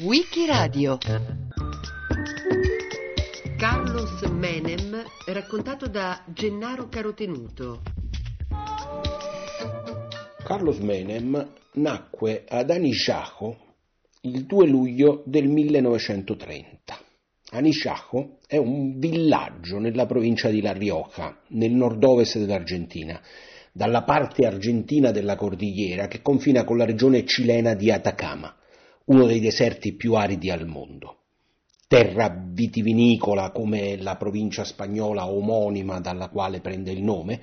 Wikiradio Carlos Menem, raccontato da Gennaro Carotenuto. Carlos Menem nacque ad Anichajo il 2 luglio del 1930. Anichajo è un villaggio nella provincia di La Rioja, nel nord-ovest dell'Argentina, dalla parte argentina della cordigliera che confina con la regione cilena di Atacama, uno dei deserti più aridi al mondo. Terra vitivinicola come la provincia spagnola omonima dalla quale prende il nome,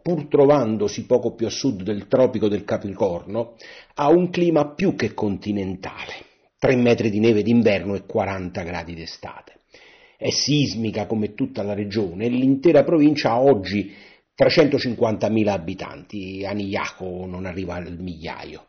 pur trovandosi poco più a sud del tropico del Capricorno, ha un clima più che continentale, 3 metri di neve d'inverno e 40 gradi d'estate. È sismica come tutta la regione e l'intera provincia ha oggi 350.000 abitanti, Anillaco non arriva al migliaio.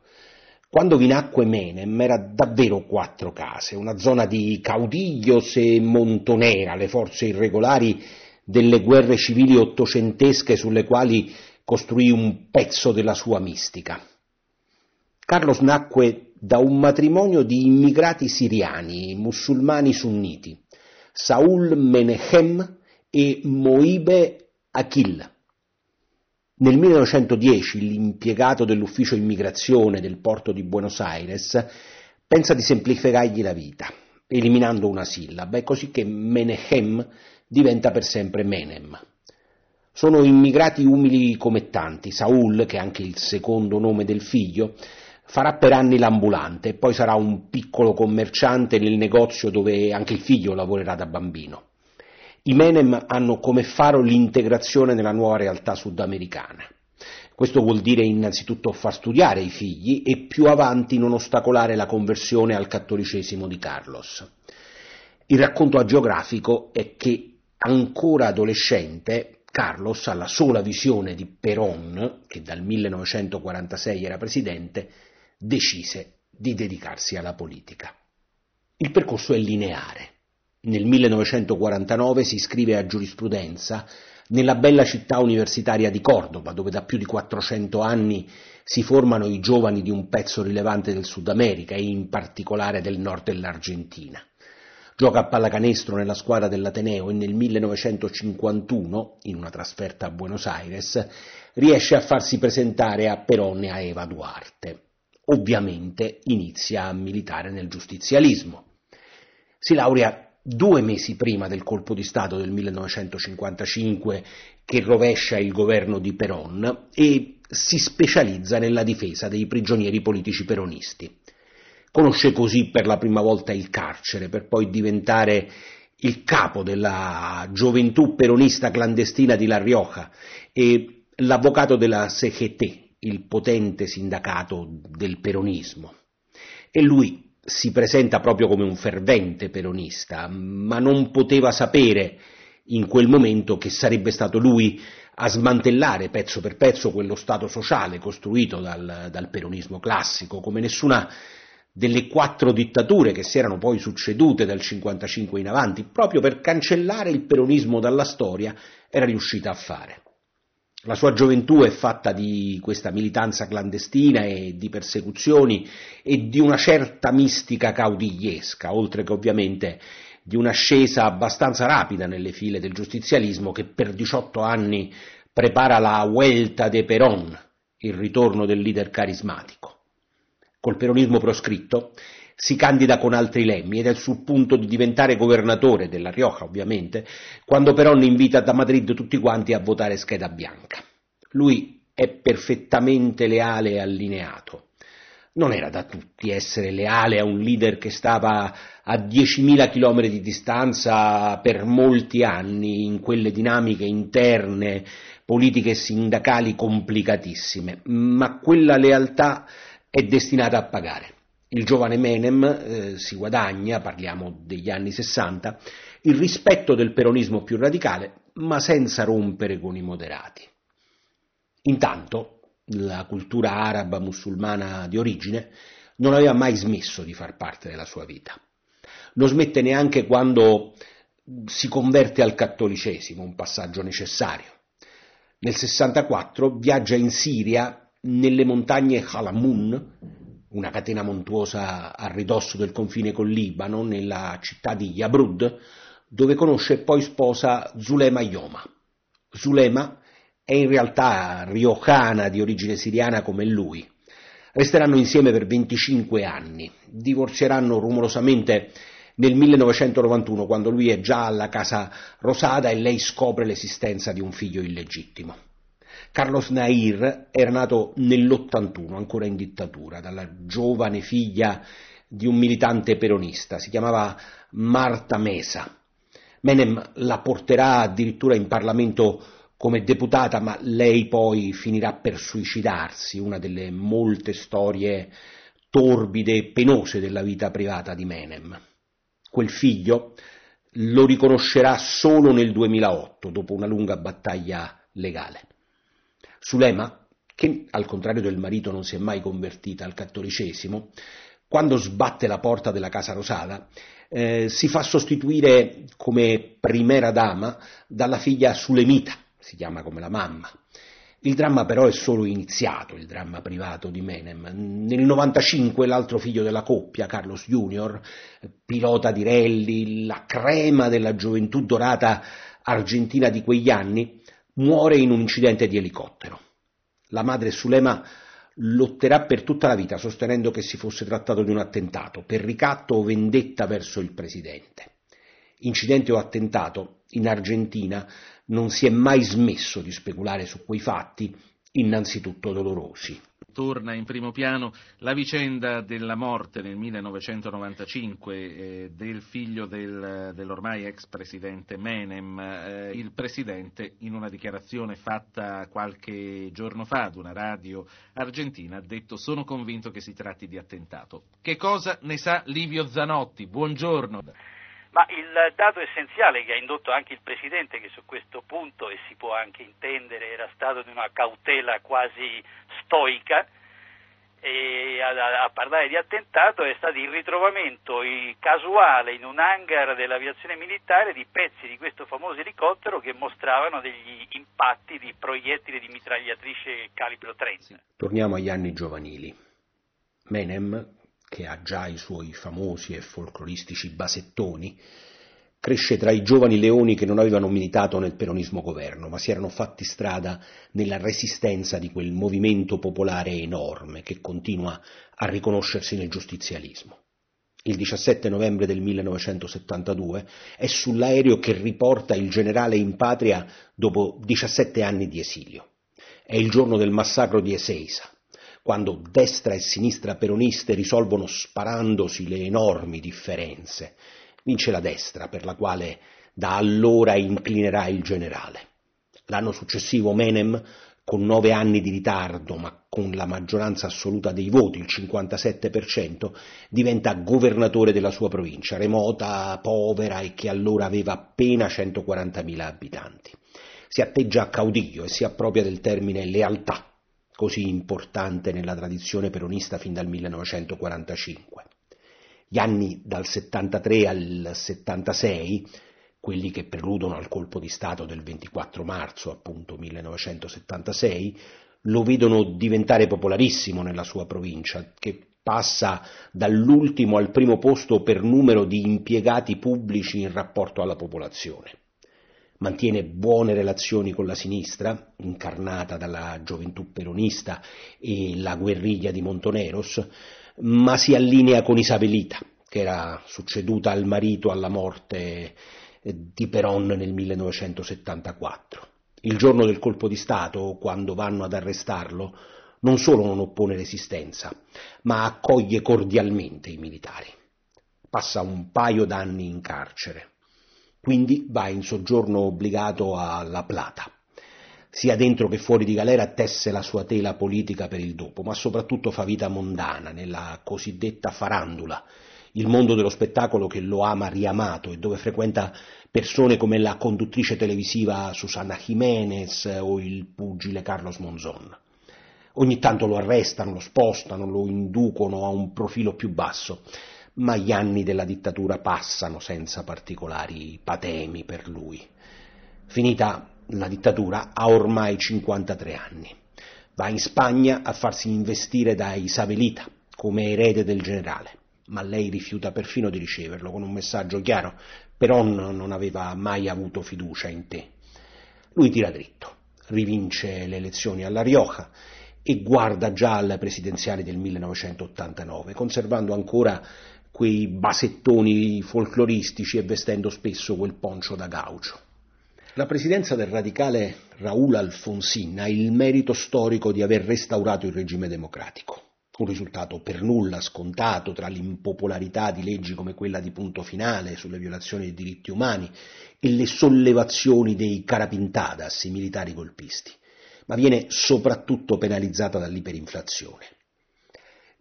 Quando vi nacque Menem era davvero quattro case, una zona di caudiglios e montonera, le forze irregolari delle guerre civili ottocentesche sulle quali costruì un pezzo della sua mistica. Carlos nacque da un matrimonio di immigrati siriani, musulmani sunniti, Saul Menechem e Moibe Akil. Nel 1910 l'impiegato dell'ufficio immigrazione del porto di Buenos Aires pensa di semplificargli la vita, eliminando una sillaba, e così che Menechem diventa per sempre Menem. Sono immigrati umili come tanti. Saul, che è anche il secondo nome del figlio, farà per anni l'ambulante e poi sarà un piccolo commerciante nel negozio dove anche il figlio lavorerà da bambino. I Menem hanno come faro l'integrazione nella nuova realtà sudamericana. Questo vuol dire innanzitutto far studiare i figli e più avanti non ostacolare la conversione al cattolicesimo di Carlos. Il racconto agiografico è che ancora adolescente, Carlos, alla sola visione di Perón, che dal 1946 era presidente, decise di dedicarsi alla politica. Il percorso è lineare. Nel 1949 si iscrive a giurisprudenza nella bella città universitaria di Cordova, dove da più di 400 anni si formano i giovani di un pezzo rilevante del Sud America e in particolare del nord dell'Argentina. Gioca a pallacanestro nella squadra dell'Ateneo e nel 1951, in una trasferta a Buenos Aires, riesce a farsi presentare a Perón e a Eva Duarte. Ovviamente inizia a militare nel giustizialismo. Si laurea due mesi prima del colpo di Stato del 1955 che rovescia il governo di Perón e si specializza nella difesa dei prigionieri politici peronisti. Conosce così per la prima volta il carcere, per poi diventare il capo della gioventù peronista clandestina di La Rioja e l'avvocato della CGT, il potente sindacato del peronismo. E lui si presenta proprio come un fervente peronista, ma non poteva sapere in quel momento che sarebbe stato lui a smantellare pezzo per pezzo quello Stato sociale costruito dal, dal peronismo classico, come nessuna delle quattro dittature che si erano poi succedute dal 55 in avanti, proprio per cancellare il peronismo dalla storia, era riuscita a fare. La sua gioventù è fatta di questa militanza clandestina e di persecuzioni e di una certa mistica caudigliesca, oltre che ovviamente di un'ascesa abbastanza rapida nelle file del giustizialismo che per 18 anni prepara la Vuelta de Perón, il ritorno del leader carismatico. Col peronismo proscritto, si candida con altri lemmi ed è sul punto di diventare governatore della Rioja, ovviamente, quando Perón invita da Madrid tutti quanti a votare scheda bianca. Lui è perfettamente leale e allineato. Non era da tutti essere leale a un leader che stava a 10.000 chilometri di distanza per molti anni in quelle dinamiche interne, politiche e sindacali complicatissime, ma quella lealtà è destinata a pagare. Il giovane Menem eh, si guadagna, parliamo degli anni 60, il rispetto del peronismo più radicale, ma senza rompere con i moderati. Intanto la cultura araba musulmana di origine non aveva mai smesso di far parte della sua vita. Lo smette neanche quando si converte al cattolicesimo, un passaggio necessario. Nel 64 viaggia in Siria nelle montagne Halamun, una catena montuosa a ridosso del confine col Libano, nella città di Yabrud, dove conosce e poi sposa Zulema Yoma. Zulema è in realtà riocana di origine siriana come lui. Resteranno insieme per 25 anni, divorzieranno rumorosamente nel 1991 quando lui è già alla casa Rosada e lei scopre l'esistenza di un figlio illegittimo. Carlos Nair era nato nell'81, ancora in dittatura, dalla giovane figlia di un militante peronista, si chiamava Marta Mesa. Menem la porterà addirittura in Parlamento come deputata, ma lei poi finirà per suicidarsi, una delle molte storie torbide e penose della vita privata di Menem. Quel figlio lo riconoscerà solo nel 2008, dopo una lunga battaglia legale. Sulema, che al contrario del marito non si è mai convertita al cattolicesimo, quando sbatte la porta della casa rosada, eh, si fa sostituire come primera dama dalla figlia Sulemita, si chiama come la mamma. Il dramma però è solo iniziato, il dramma privato di Menem. Nel 95 l'altro figlio della coppia, Carlos Junior, pilota di rally, la crema della gioventù dorata argentina di quegli anni, muore in un incidente di elicottero. La madre Sulema lotterà per tutta la vita sostenendo che si fosse trattato di un attentato, per ricatto o vendetta verso il presidente. Incidente o attentato, in Argentina non si è mai smesso di speculare su quei fatti, innanzitutto dolorosi. Torna in primo piano la vicenda della morte nel 1995 eh, del figlio del, dell'ormai ex presidente Menem. Eh, il presidente, in una dichiarazione fatta qualche giorno fa ad una radio argentina, ha detto sono convinto che si tratti di attentato. Che cosa ne sa Livio Zanotti? Buongiorno. Ma il dato essenziale che ha indotto anche il Presidente, che su questo punto, e si può anche intendere, era stato di una cautela quasi stoica, a, a, parlare di attentato è stato il ritrovamento casuale in un hangar dell'aviazione militare di pezzi di questo famoso elicottero che mostravano degli impatti di proiettili di mitragliatrice calibro 30. Torniamo agli anni giovanili. Menem, che ha già i suoi famosi e folcloristici basettoni, cresce tra i giovani leoni che non avevano militato nel peronismo governo, ma si erano fatti strada nella resistenza di quel movimento popolare enorme che continua a riconoscersi nel giustizialismo. Il 17 novembre del 1972 è sull'aereo che riporta il generale in patria dopo 17 anni di esilio. È il giorno del massacro di Ezeiza, quando destra e sinistra peroniste risolvono sparandosi le enormi differenze. Vince la destra, per la quale da allora inclinerà il generale. L'anno successivo Menem, con nove anni di ritardo, ma con la maggioranza assoluta dei voti, il 57%, diventa governatore della sua provincia, remota, povera e che allora aveva appena 140.000 abitanti. Si atteggia a caudillo e si appropria del termine lealtà così importante nella tradizione peronista fin dal 1945. Gli anni dal 73 al 76, quelli che preludono al colpo di Stato del 24 marzo, appunto 1976, lo vedono diventare popolarissimo nella sua provincia, che passa dall'ultimo al primo posto per numero di impiegati pubblici in rapporto alla popolazione mantiene buone relazioni con la sinistra, incarnata dalla gioventù peronista e la guerriglia di Montoneros, ma si allinea con Isabelita, che era succeduta al marito alla morte di Peron nel 1974. Il giorno del colpo di Stato, quando vanno ad arrestarlo, non solo non oppone resistenza, ma accoglie cordialmente i militari. Passa un paio d'anni in carcere quindi va in soggiorno obbligato a La Plata. Sia dentro che fuori di galera tesse la sua tela politica per il dopo, ma soprattutto fa vita mondana nella cosiddetta farandula, il mondo dello spettacolo che lo ama riamato e dove frequenta persone come la conduttrice televisiva Susana Jiménez o il pugile Carlos Monzon. Ogni tanto lo arrestano, lo spostano, lo inducono a un profilo più basso ma gli anni della dittatura passano senza particolari patemi per lui. Finita la dittatura ha ormai 53 anni. Va in Spagna a farsi investire da Isabelita, come erede del generale, ma lei rifiuta perfino di riceverlo con un messaggio chiaro, però non aveva mai avuto fiducia in te. Lui tira dritto, rivince le elezioni alla Rioja e guarda già alle presidenziali del 1989, conservando ancora quei basettoni folcloristici e vestendo spesso quel poncio da gaucho. La presidenza del radicale Raúl Alfonsín ha il merito storico di aver restaurato il regime democratico, un risultato per nulla scontato tra l'impopolarità di leggi come quella di punto finale sulle violazioni dei diritti umani e le sollevazioni dei carapintadas, i militari golpisti, ma viene soprattutto penalizzata dall'iperinflazione.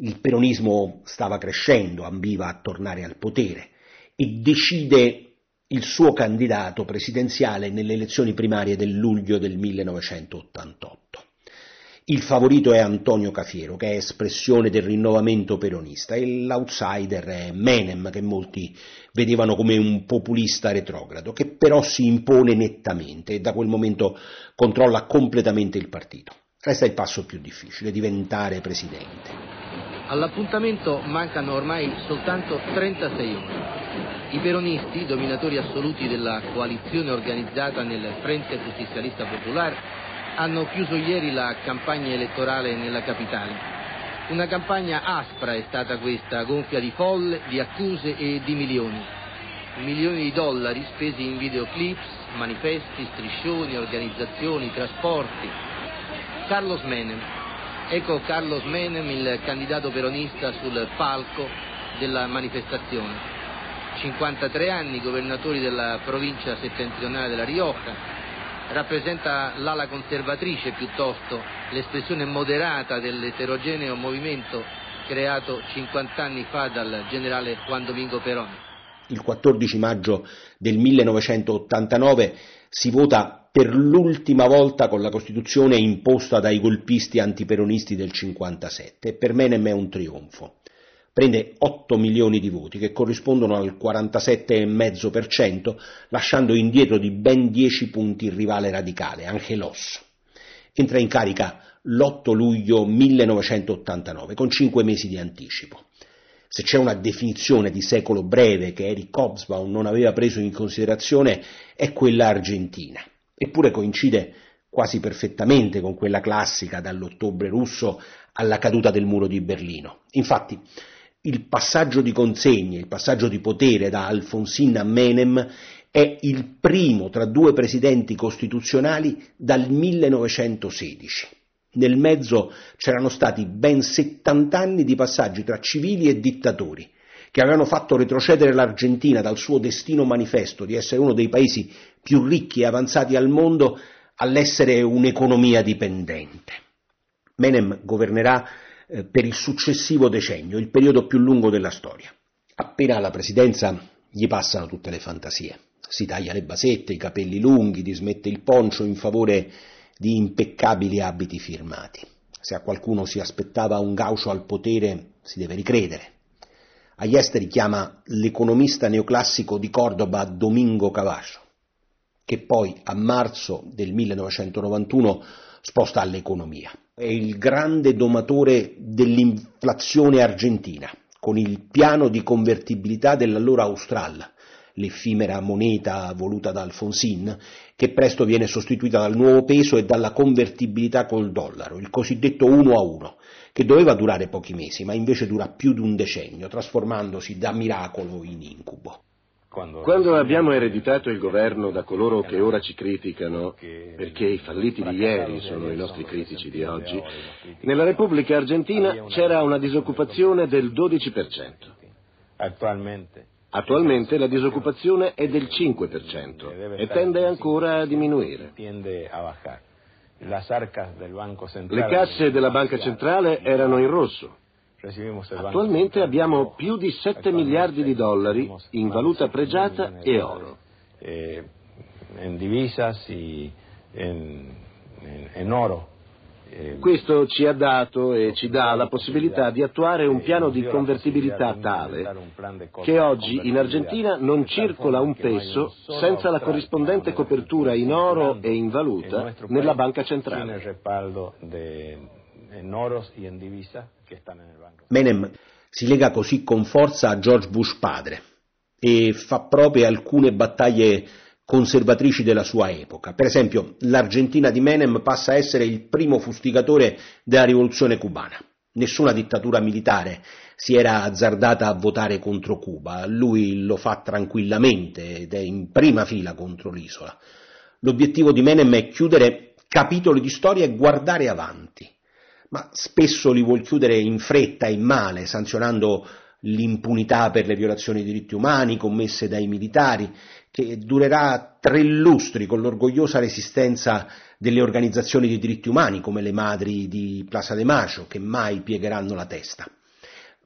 Il peronismo stava crescendo, ambiva a tornare al potere e decide il suo candidato presidenziale nelle elezioni primarie del luglio del 1988. Il favorito è Antonio Cafiero, che è espressione del rinnovamento peronista, e l'outsider è Menem, che molti vedevano come un populista retrogrado, che però si impone nettamente e da quel momento controlla completamente il partito. Resta il passo più difficile, diventare presidente. All'appuntamento mancano ormai soltanto 36 ore. I peronisti, dominatori assoluti della coalizione organizzata nel Frente Giustizialista Popolare, hanno chiuso ieri la campagna elettorale nella capitale. Una campagna aspra è stata questa, gonfia di folle, di accuse e di milioni. Milioni di dollari spesi in videoclips, manifesti, striscioni, organizzazioni, trasporti. Carlos Menem. Ecco Carlos Menem, il candidato peronista sul palco della manifestazione. 53 anni, governatori della provincia settentrionale della Rioja, rappresenta l'ala conservatrice piuttosto, l'espressione moderata dell'eterogeneo movimento creato 50 anni fa dal generale Juan Domingo Perón. Il 14 maggio del 1989 si vota per l'ultima volta con la Costituzione imposta dai golpisti antiperonisti del 57 e per Menem è un trionfo prende 8 milioni di voti, che corrispondono al 47,5%, lasciando indietro di ben 10 punti il rivale radicale, Angelos. Entra in carica l'8 luglio 1989, con 5 mesi di anticipo. Se c'è una definizione di secolo breve che Eric Hobsbawm non aveva preso in considerazione, è quella argentina. Eppure coincide quasi perfettamente con quella classica dall'ottobre russo alla caduta del muro di Berlino. Infatti, il passaggio di consegne, il passaggio di potere da Alfonsin a Menem è il primo tra due presidenti costituzionali dal 1916. Nel mezzo c'erano stati ben 70 anni di passaggi tra civili e dittatori, che avevano fatto retrocedere l'Argentina dal suo destino manifesto di essere uno dei paesi più ricchi e avanzati al mondo all'essere un'economia dipendente. Menem governerà eh, per il successivo decennio, il periodo più lungo della storia. Appena alla presidenza gli passano tutte le fantasie. Si taglia le basette, i capelli lunghi, dismette il poncio in favore di impeccabili abiti firmati. Se a qualcuno si aspettava un gaucho al potere, si deve ricredere. Agli esteri chiama l'economista neoclassico di Cordoba Domingo Cavacho, che poi a marzo del 1991 sposta all'economia. È il grande domatore dell'inflazione argentina, con il piano di convertibilità dell'allora Austral, l'effimera moneta voluta da Alfonsin, che presto viene sostituita dal nuovo peso e dalla convertibilità col dollaro, il cosiddetto uno a uno, che doveva durare pochi mesi, ma invece dura più di un decennio, trasformandosi da miracolo in incubo. Quando abbiamo ereditato il governo da coloro che ora ci criticano, perché i falliti di ieri sono i nostri critici di oggi, nella Repubblica Argentina c'era una disoccupazione del 12%. Attualmente la disoccupazione è del 5% e tende ancora a diminuire. Le casse della Banca Centrale erano in rosso. Attualmente abbiamo più di 7 miliardi di dollari in valuta pregiata e oro. In divisas e in oro. Questo ci ha dato e ci dà la possibilità di attuare un piano di convertibilità tale che oggi in Argentina non circola un peso senza la corrispondente copertura in oro e in valuta nella banca centrale. Menem si lega così con forza a George Bush padre e fa proprie alcune battaglie conservatrici della sua epoca. Per esempio, l'Argentina di Menem passa a essere il primo fustigatore della rivoluzione cubana. Nessuna dittatura militare si era azzardata a votare contro Cuba, lui lo fa tranquillamente ed è in prima fila contro l'isola. L'obiettivo di Menem è chiudere capitoli di storia e guardare avanti, ma spesso li vuol chiudere in fretta e male, sanzionando l'impunità per le violazioni dei diritti umani commesse dai militari, che durerà tre lustri con l'orgogliosa resistenza delle organizzazioni dei diritti umani come le madri di Plaza de Mayo, che mai piegheranno la testa.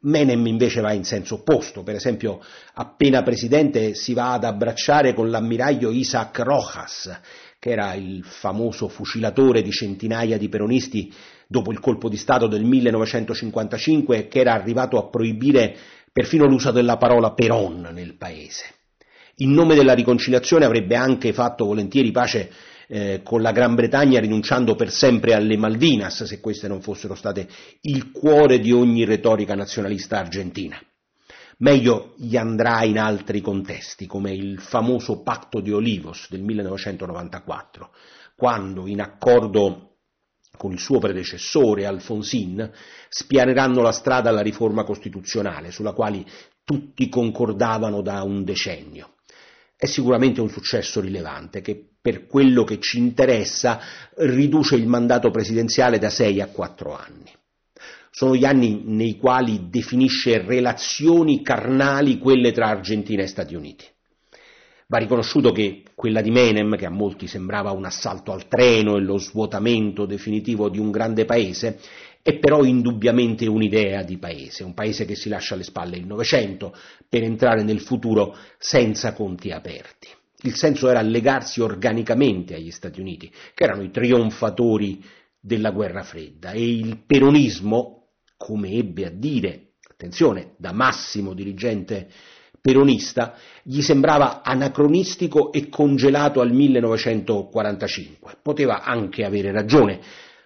Menem invece va in senso opposto, per esempio appena presidente si va ad abbracciare con l'ammiraglio Isaac Rojas, che era il famoso fucilatore di centinaia di peronisti dopo il colpo di Stato del 1955 e che era arrivato a proibire perfino l'uso della parola Peron nel paese. In nome della riconciliazione avrebbe anche fatto volentieri pace eh, con la Gran Bretagna rinunciando per sempre alle Malvinas, se queste non fossero state il cuore di ogni retorica nazionalista argentina. Meglio gli andrà in altri contesti, come il famoso patto di Olivos del 1994, quando, in accordo con il suo predecessore Alfonsin, spianeranno la strada alla riforma costituzionale, sulla quale tutti concordavano da un decennio. È sicuramente un successo rilevante che per quello che ci interessa, riduce il mandato presidenziale da sei a quattro anni. Sono gli anni nei quali definisce relazioni carnali quelle tra Argentina e Stati Uniti. Va riconosciuto che quella di Menem, che a molti sembrava un assalto al treno e lo svuotamento definitivo di un grande paese, è però indubbiamente un'idea di paese, un paese che si lascia alle spalle il Novecento per entrare nel futuro senza conti aperti. Il senso era legarsi organicamente agli Stati Uniti, che erano i trionfatori della guerra fredda, e il peronismo, come ebbe a dire, attenzione, da massimo dirigente peronista, gli sembrava anacronistico e congelato al 1945. Poteva anche avere ragione,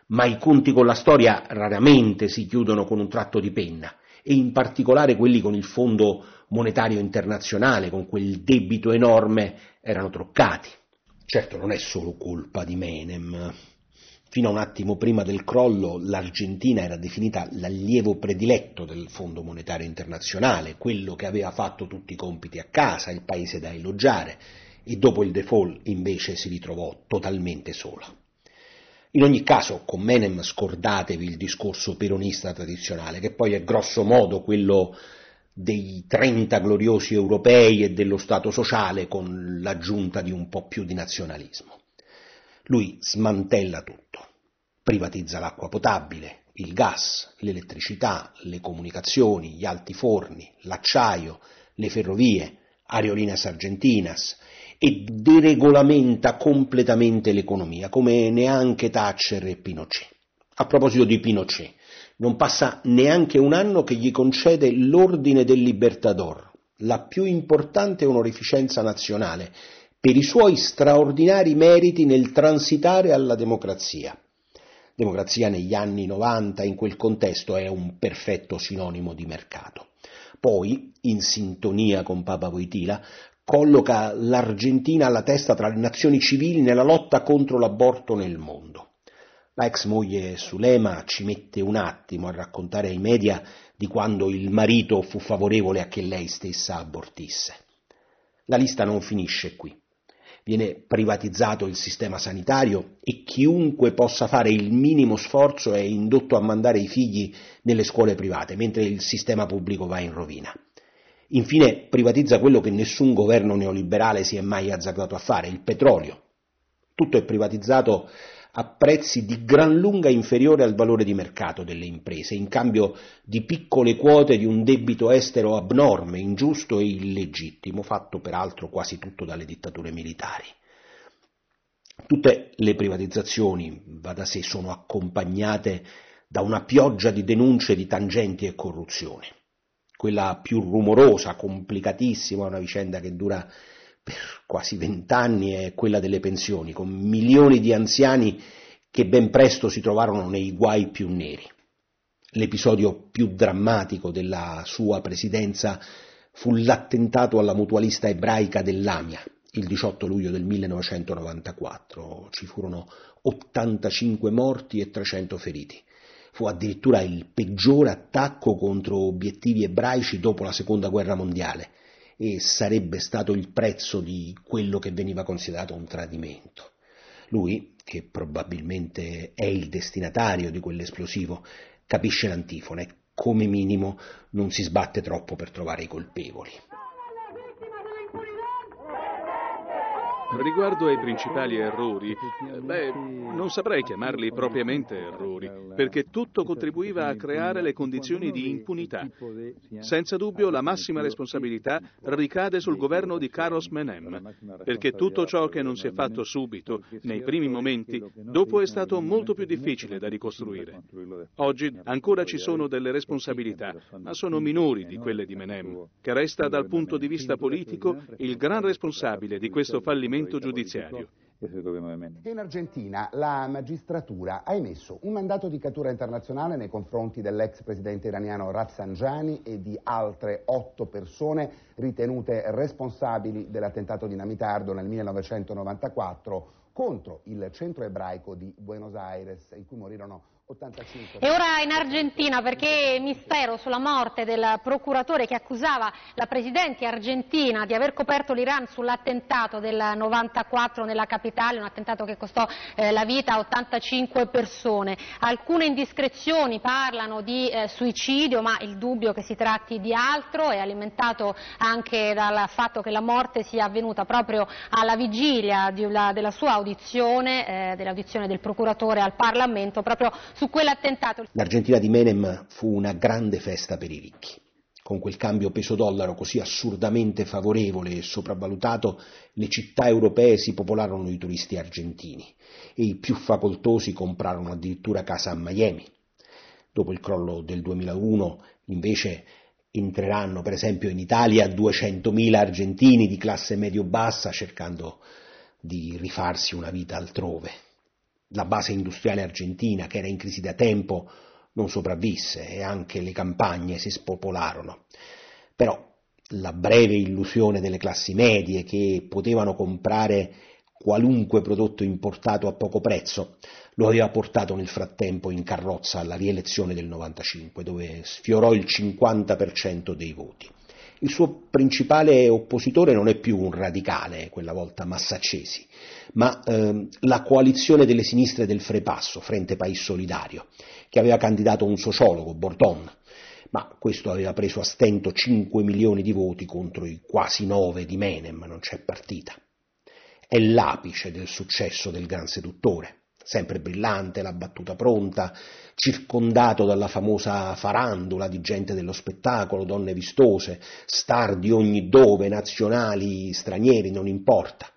ma i conti con la storia raramente si chiudono con un tratto di penna e in particolare quelli con il Fondo Monetario Internazionale, con quel debito enorme, erano troccati. Certo non è solo colpa di Menem. Fino a un attimo prima del crollo l'Argentina era definita l'allievo prediletto del Fondo Monetario Internazionale, quello che aveva fatto tutti i compiti a casa, il paese da elogiare, e dopo il default invece si ritrovò totalmente sola. In ogni caso, con Menem scordatevi il discorso peronista tradizionale, che poi è grosso modo quello dei 30 gloriosi europei e dello Stato sociale con l'aggiunta di un po' più di nazionalismo. Lui smantella tutto, privatizza l'acqua potabile, il gas, l'elettricità, le comunicazioni, gli alti forni, l'acciaio, le ferrovie, Aerolíneas Argentinas, e deregolamenta completamente l'economia, come neanche Thatcher e Pinochet. A proposito di Pinochet, non passa neanche un anno che gli concede l'Ordine del Libertador, la più importante onorificenza nazionale, per i suoi straordinari meriti nel transitare alla democrazia. Democrazia negli anni 90 in quel contesto è un perfetto sinonimo di mercato. Poi, in sintonia con Papa Voitila, colloca l'Argentina alla testa tra le nazioni civili nella lotta contro l'aborto nel mondo. La ex moglie Sulema ci mette un attimo a raccontare ai media di quando il marito fu favorevole a che lei stessa abortisse. La lista non finisce qui. Viene privatizzato il sistema sanitario e chiunque possa fare il minimo sforzo è indotto a mandare i figli nelle scuole private, mentre il sistema pubblico va in rovina. Infine privatizza quello che nessun governo neoliberale si è mai azzardato a fare, il petrolio. Tutto è privatizzato a prezzi di gran lunga inferiore al valore di mercato delle imprese, in cambio di piccole quote di un debito estero abnorme, ingiusto e illegittimo, fatto peraltro quasi tutto dalle dittature militari. Tutte le privatizzazioni, va da sé, sono accompagnate da una pioggia di denunce di tangenti e corruzione quella più rumorosa, complicatissima, una vicenda che dura per quasi vent'anni, è quella delle pensioni, con milioni di anziani che ben presto si trovarono nei guai più neri. L'episodio più drammatico della sua presidenza fu l'attentato alla mutualista ebraica dell'Amia, il 18 luglio del 1994. Ci furono 85 morti e 300 feriti. Fu addirittura il peggiore attacco contro obiettivi ebraici dopo la seconda guerra mondiale e sarebbe stato il prezzo di quello che veniva considerato un tradimento. Lui, che probabilmente è il destinatario di quell'esplosivo, capisce l'antifone, come minimo non si sbatte troppo per trovare i colpevoli. Riguardo ai principali errori, beh, non saprei chiamarli propriamente errori, perché tutto contribuiva a creare le condizioni di impunità. Senza dubbio la massima responsabilità ricade sul governo di Carlos Menem, perché tutto ciò che non si è fatto subito, nei primi momenti, dopo è stato molto più difficile da ricostruire. Oggi ancora ci sono delle responsabilità, ma sono minori di quelle di Menem, che resta dal punto di vista politico il gran responsabile di questo fallimento procedimento giudiziario. In Argentina la magistratura ha emesso un mandato di cattura internazionale nei confronti dell'ex presidente iraniano Rafsanjani e di altre otto persone ritenute responsabili dell'attentato dinamitardo nel 1994 contro il centro ebraico di Buenos Aires in cui morirono 85. E ora in Argentina perché mistero sulla morte del procuratore che accusava la Presidente argentina di aver coperto l'Iran sull'attentato del 94 nella capitale, un attentato che costò eh, la vita a 85 persone. Alcune indiscrezioni parlano di eh, suicidio ma il dubbio che si tratti di altro è alimentato anche dal fatto che la morte sia avvenuta proprio alla vigilia la, della sua audizione, eh, dell'audizione del procuratore al Parlamento proprio su quell'attentato. L'Argentina di Menem fu una grande festa per i ricchi. Con quel cambio peso-dollaro così assurdamente favorevole e sopravvalutato, le città europee si popolarono di turisti argentini e i più facoltosi comprarono addirittura casa a Miami. Dopo il crollo del 2001, invece, entreranno per esempio in Italia 200.000 argentini di classe medio-bassa cercando di rifarsi una vita altrove. La base industriale argentina, che era in crisi da tempo, non sopravvisse e anche le campagne si spopolarono. Però la breve illusione delle classi medie che potevano comprare qualunque prodotto importato a poco prezzo lo aveva portato nel frattempo in carrozza alla rielezione del 95, dove sfiorò il 50% dei voti. Il suo principale oppositore non è più un radicale, quella volta Massaccesi, ma ehm, la coalizione delle sinistre del Frepasso, Frente País Solidario, che aveva candidato un sociologo, Bordon, ma questo aveva preso a stento 5 milioni di voti contro i quasi 9 di Menem, non c'è partita. È l'apice del successo del gran seduttore sempre brillante, la battuta pronta, circondato dalla famosa farandula di gente dello spettacolo, donne vistose, star di ogni dove, nazionali, stranieri, non importa.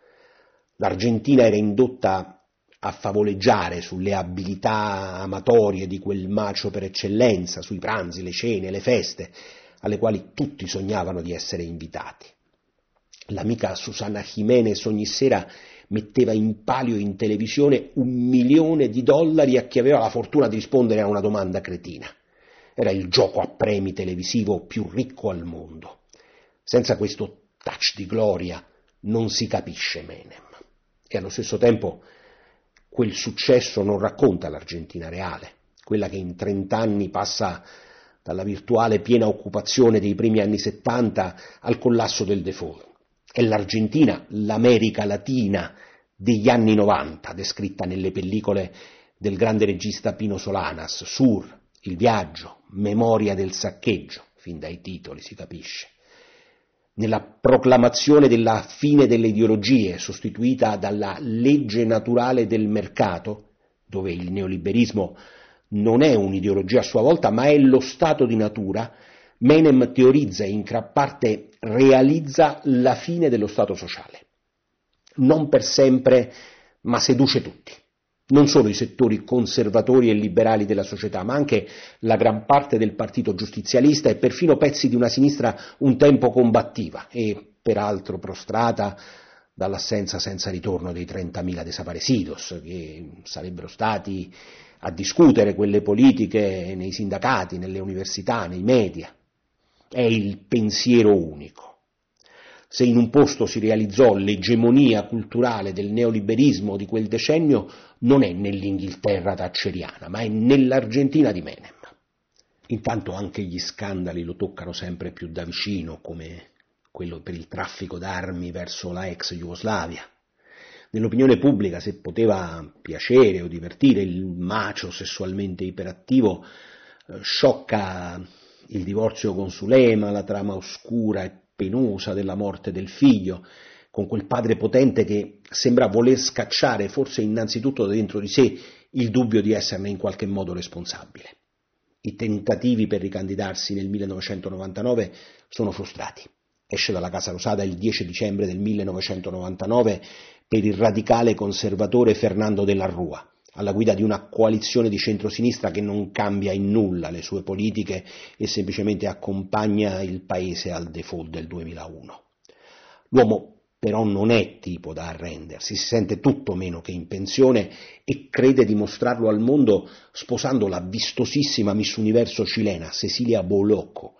L'Argentina era indotta a favoleggiare sulle abilità amatorie di quel macio per eccellenza, sui pranzi, le cene, le feste, alle quali tutti sognavano di essere invitati. L'amica Susana Jiménez ogni sera metteva in palio in televisione un milione di dollari a chi aveva la fortuna di rispondere a una domanda cretina. Era il gioco a premi televisivo più ricco al mondo. Senza questo touch di gloria non si capisce Menem. E allo stesso tempo quel successo non racconta l'Argentina reale, quella che in trent'anni passa dalla virtuale piena occupazione dei primi anni 70 al collasso del default. È l'Argentina, l'America Latina degli anni 90, descritta nelle pellicole del grande regista Pino Solanas, Sur, Il viaggio, Memoria del saccheggio, fin dai titoli si capisce. Nella proclamazione della fine delle ideologie, sostituita dalla legge naturale del mercato, dove il neoliberismo non è un'ideologia a sua volta, ma è lo stato di natura, Menem teorizza e in gran parte realizza la fine dello Stato sociale. Non per sempre, ma seduce tutti. Non solo i settori conservatori e liberali della società, ma anche la gran parte del partito giustizialista e perfino pezzi di una sinistra un tempo combattiva e peraltro prostrata dall'assenza senza ritorno dei 30.000 desaparecidos, che sarebbero stati a discutere quelle politiche nei sindacati, nelle università, nei media. È il pensiero unico. Se in un posto si realizzò l'egemonia culturale del neoliberismo di quel decennio, non è nell'Inghilterra thatcheriana, ma è nell'Argentina di Menem. Intanto anche gli scandali lo toccano sempre più da vicino, come quello per il traffico d'armi verso la ex Jugoslavia. Nell'opinione pubblica, se poteva piacere o divertire il macio sessualmente iperattivo, eh, sciocca il divorzio con Sulema, la trama oscura e penosa della morte del figlio, con quel padre potente che sembra voler scacciare, forse innanzitutto dentro di sé, il dubbio di esserne in qualche modo responsabile. I tentativi per ricandidarsi nel 1999 sono frustrati. Esce dalla Casa Rosada il 10 dicembre del 1999 per il radicale conservatore Fernando della Rua, alla guida di una coalizione di centrosinistra che non cambia in nulla le sue politiche e semplicemente accompagna il paese al default del 2001. L'uomo però non è tipo da arrendersi, si sente tutto meno che in pensione e crede di mostrarlo al mondo sposando la vistosissima Miss Universo cilena Cecilia Bolocco,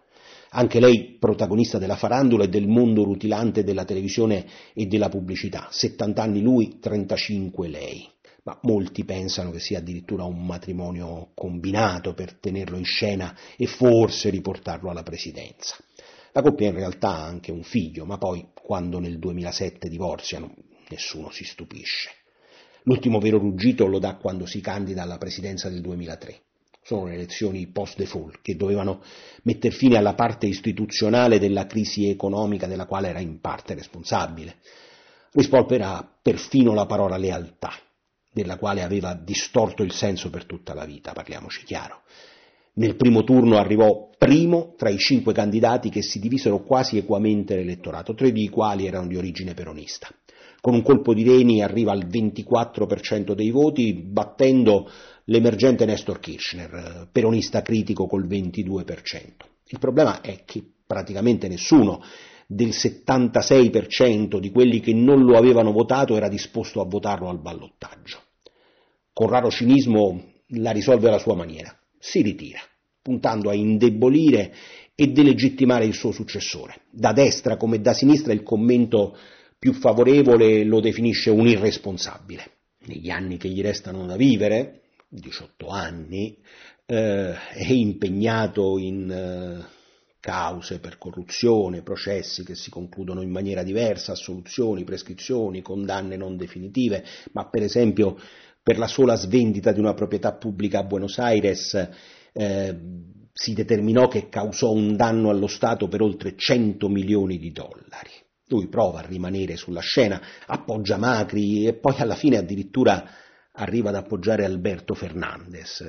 anche lei protagonista della farandula e del mondo rutilante della televisione e della pubblicità. 70 anni lui, 35 lei. Ma molti pensano che sia addirittura un matrimonio combinato per tenerlo in scena e forse riportarlo alla presidenza. La coppia in realtà ha anche un figlio, ma poi, quando nel 2007 divorziano, nessuno si stupisce. L'ultimo vero ruggito lo dà quando si candida alla presidenza del 2003 sono le elezioni post-default che dovevano mettere fine alla parte istituzionale della crisi economica della quale era in parte responsabile. Rispolvera perfino la parola lealtà, della quale aveva distorto il senso per tutta la vita, parliamoci chiaro. Nel primo turno arrivò primo tra i cinque candidati che si divisero quasi equamente l'elettorato, tre di quali erano di origine peronista. Con un colpo di reni arriva al 24% dei voti, battendo l'emergente Nestor Kirchner, peronista critico col 22%. Il problema è che praticamente nessuno del 76% di quelli che non lo avevano votato era disposto a votarlo al ballottaggio. Con raro cinismo la risolve alla sua maniera, si ritira, puntando a indebolire e delegittimare il suo successore. Da destra come da sinistra il commento più favorevole lo definisce un irresponsabile. Negli anni che gli restano da vivere, 18 anni, eh, è impegnato in eh, cause per corruzione, processi che si concludono in maniera diversa, assoluzioni, prescrizioni, condanne non definitive, ma per esempio per la sola svendita di una proprietà pubblica a Buenos Aires eh, si determinò che causò un danno allo Stato per oltre 100 milioni di dollari. Lui prova a rimanere sulla scena, appoggia Macri e poi alla fine addirittura arriva ad appoggiare Alberto Fernandez,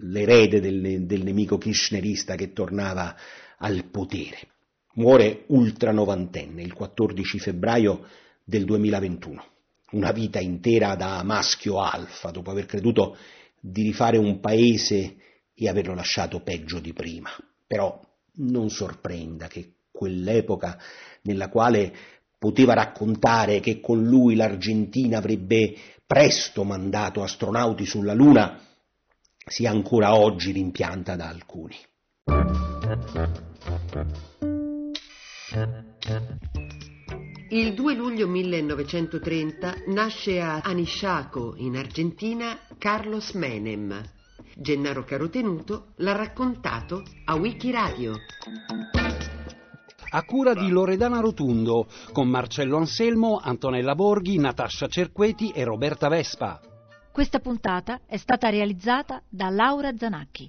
l'erede del, del nemico kirchnerista che tornava al potere. Muore ultranovantenne il 14 febbraio del 2021, una vita intera da maschio alfa, dopo aver creduto di rifare un paese e averlo lasciato peggio di prima. Però non sorprenda che quell'epoca nella quale poteva raccontare che con lui l'Argentina avrebbe presto mandato astronauti sulla Luna, sia ancora oggi rimpianta da alcuni. Il 2 luglio 1930 nasce a Anisciaco, in Argentina, Carlos Menem. Gennaro Carotenuto l'ha raccontato a Wikiradio a cura di Loredana Rotundo, con Marcello Anselmo, Antonella Borghi, Natascia Cerqueti e Roberta Vespa. Questa puntata è stata realizzata da Laura Zanacchi.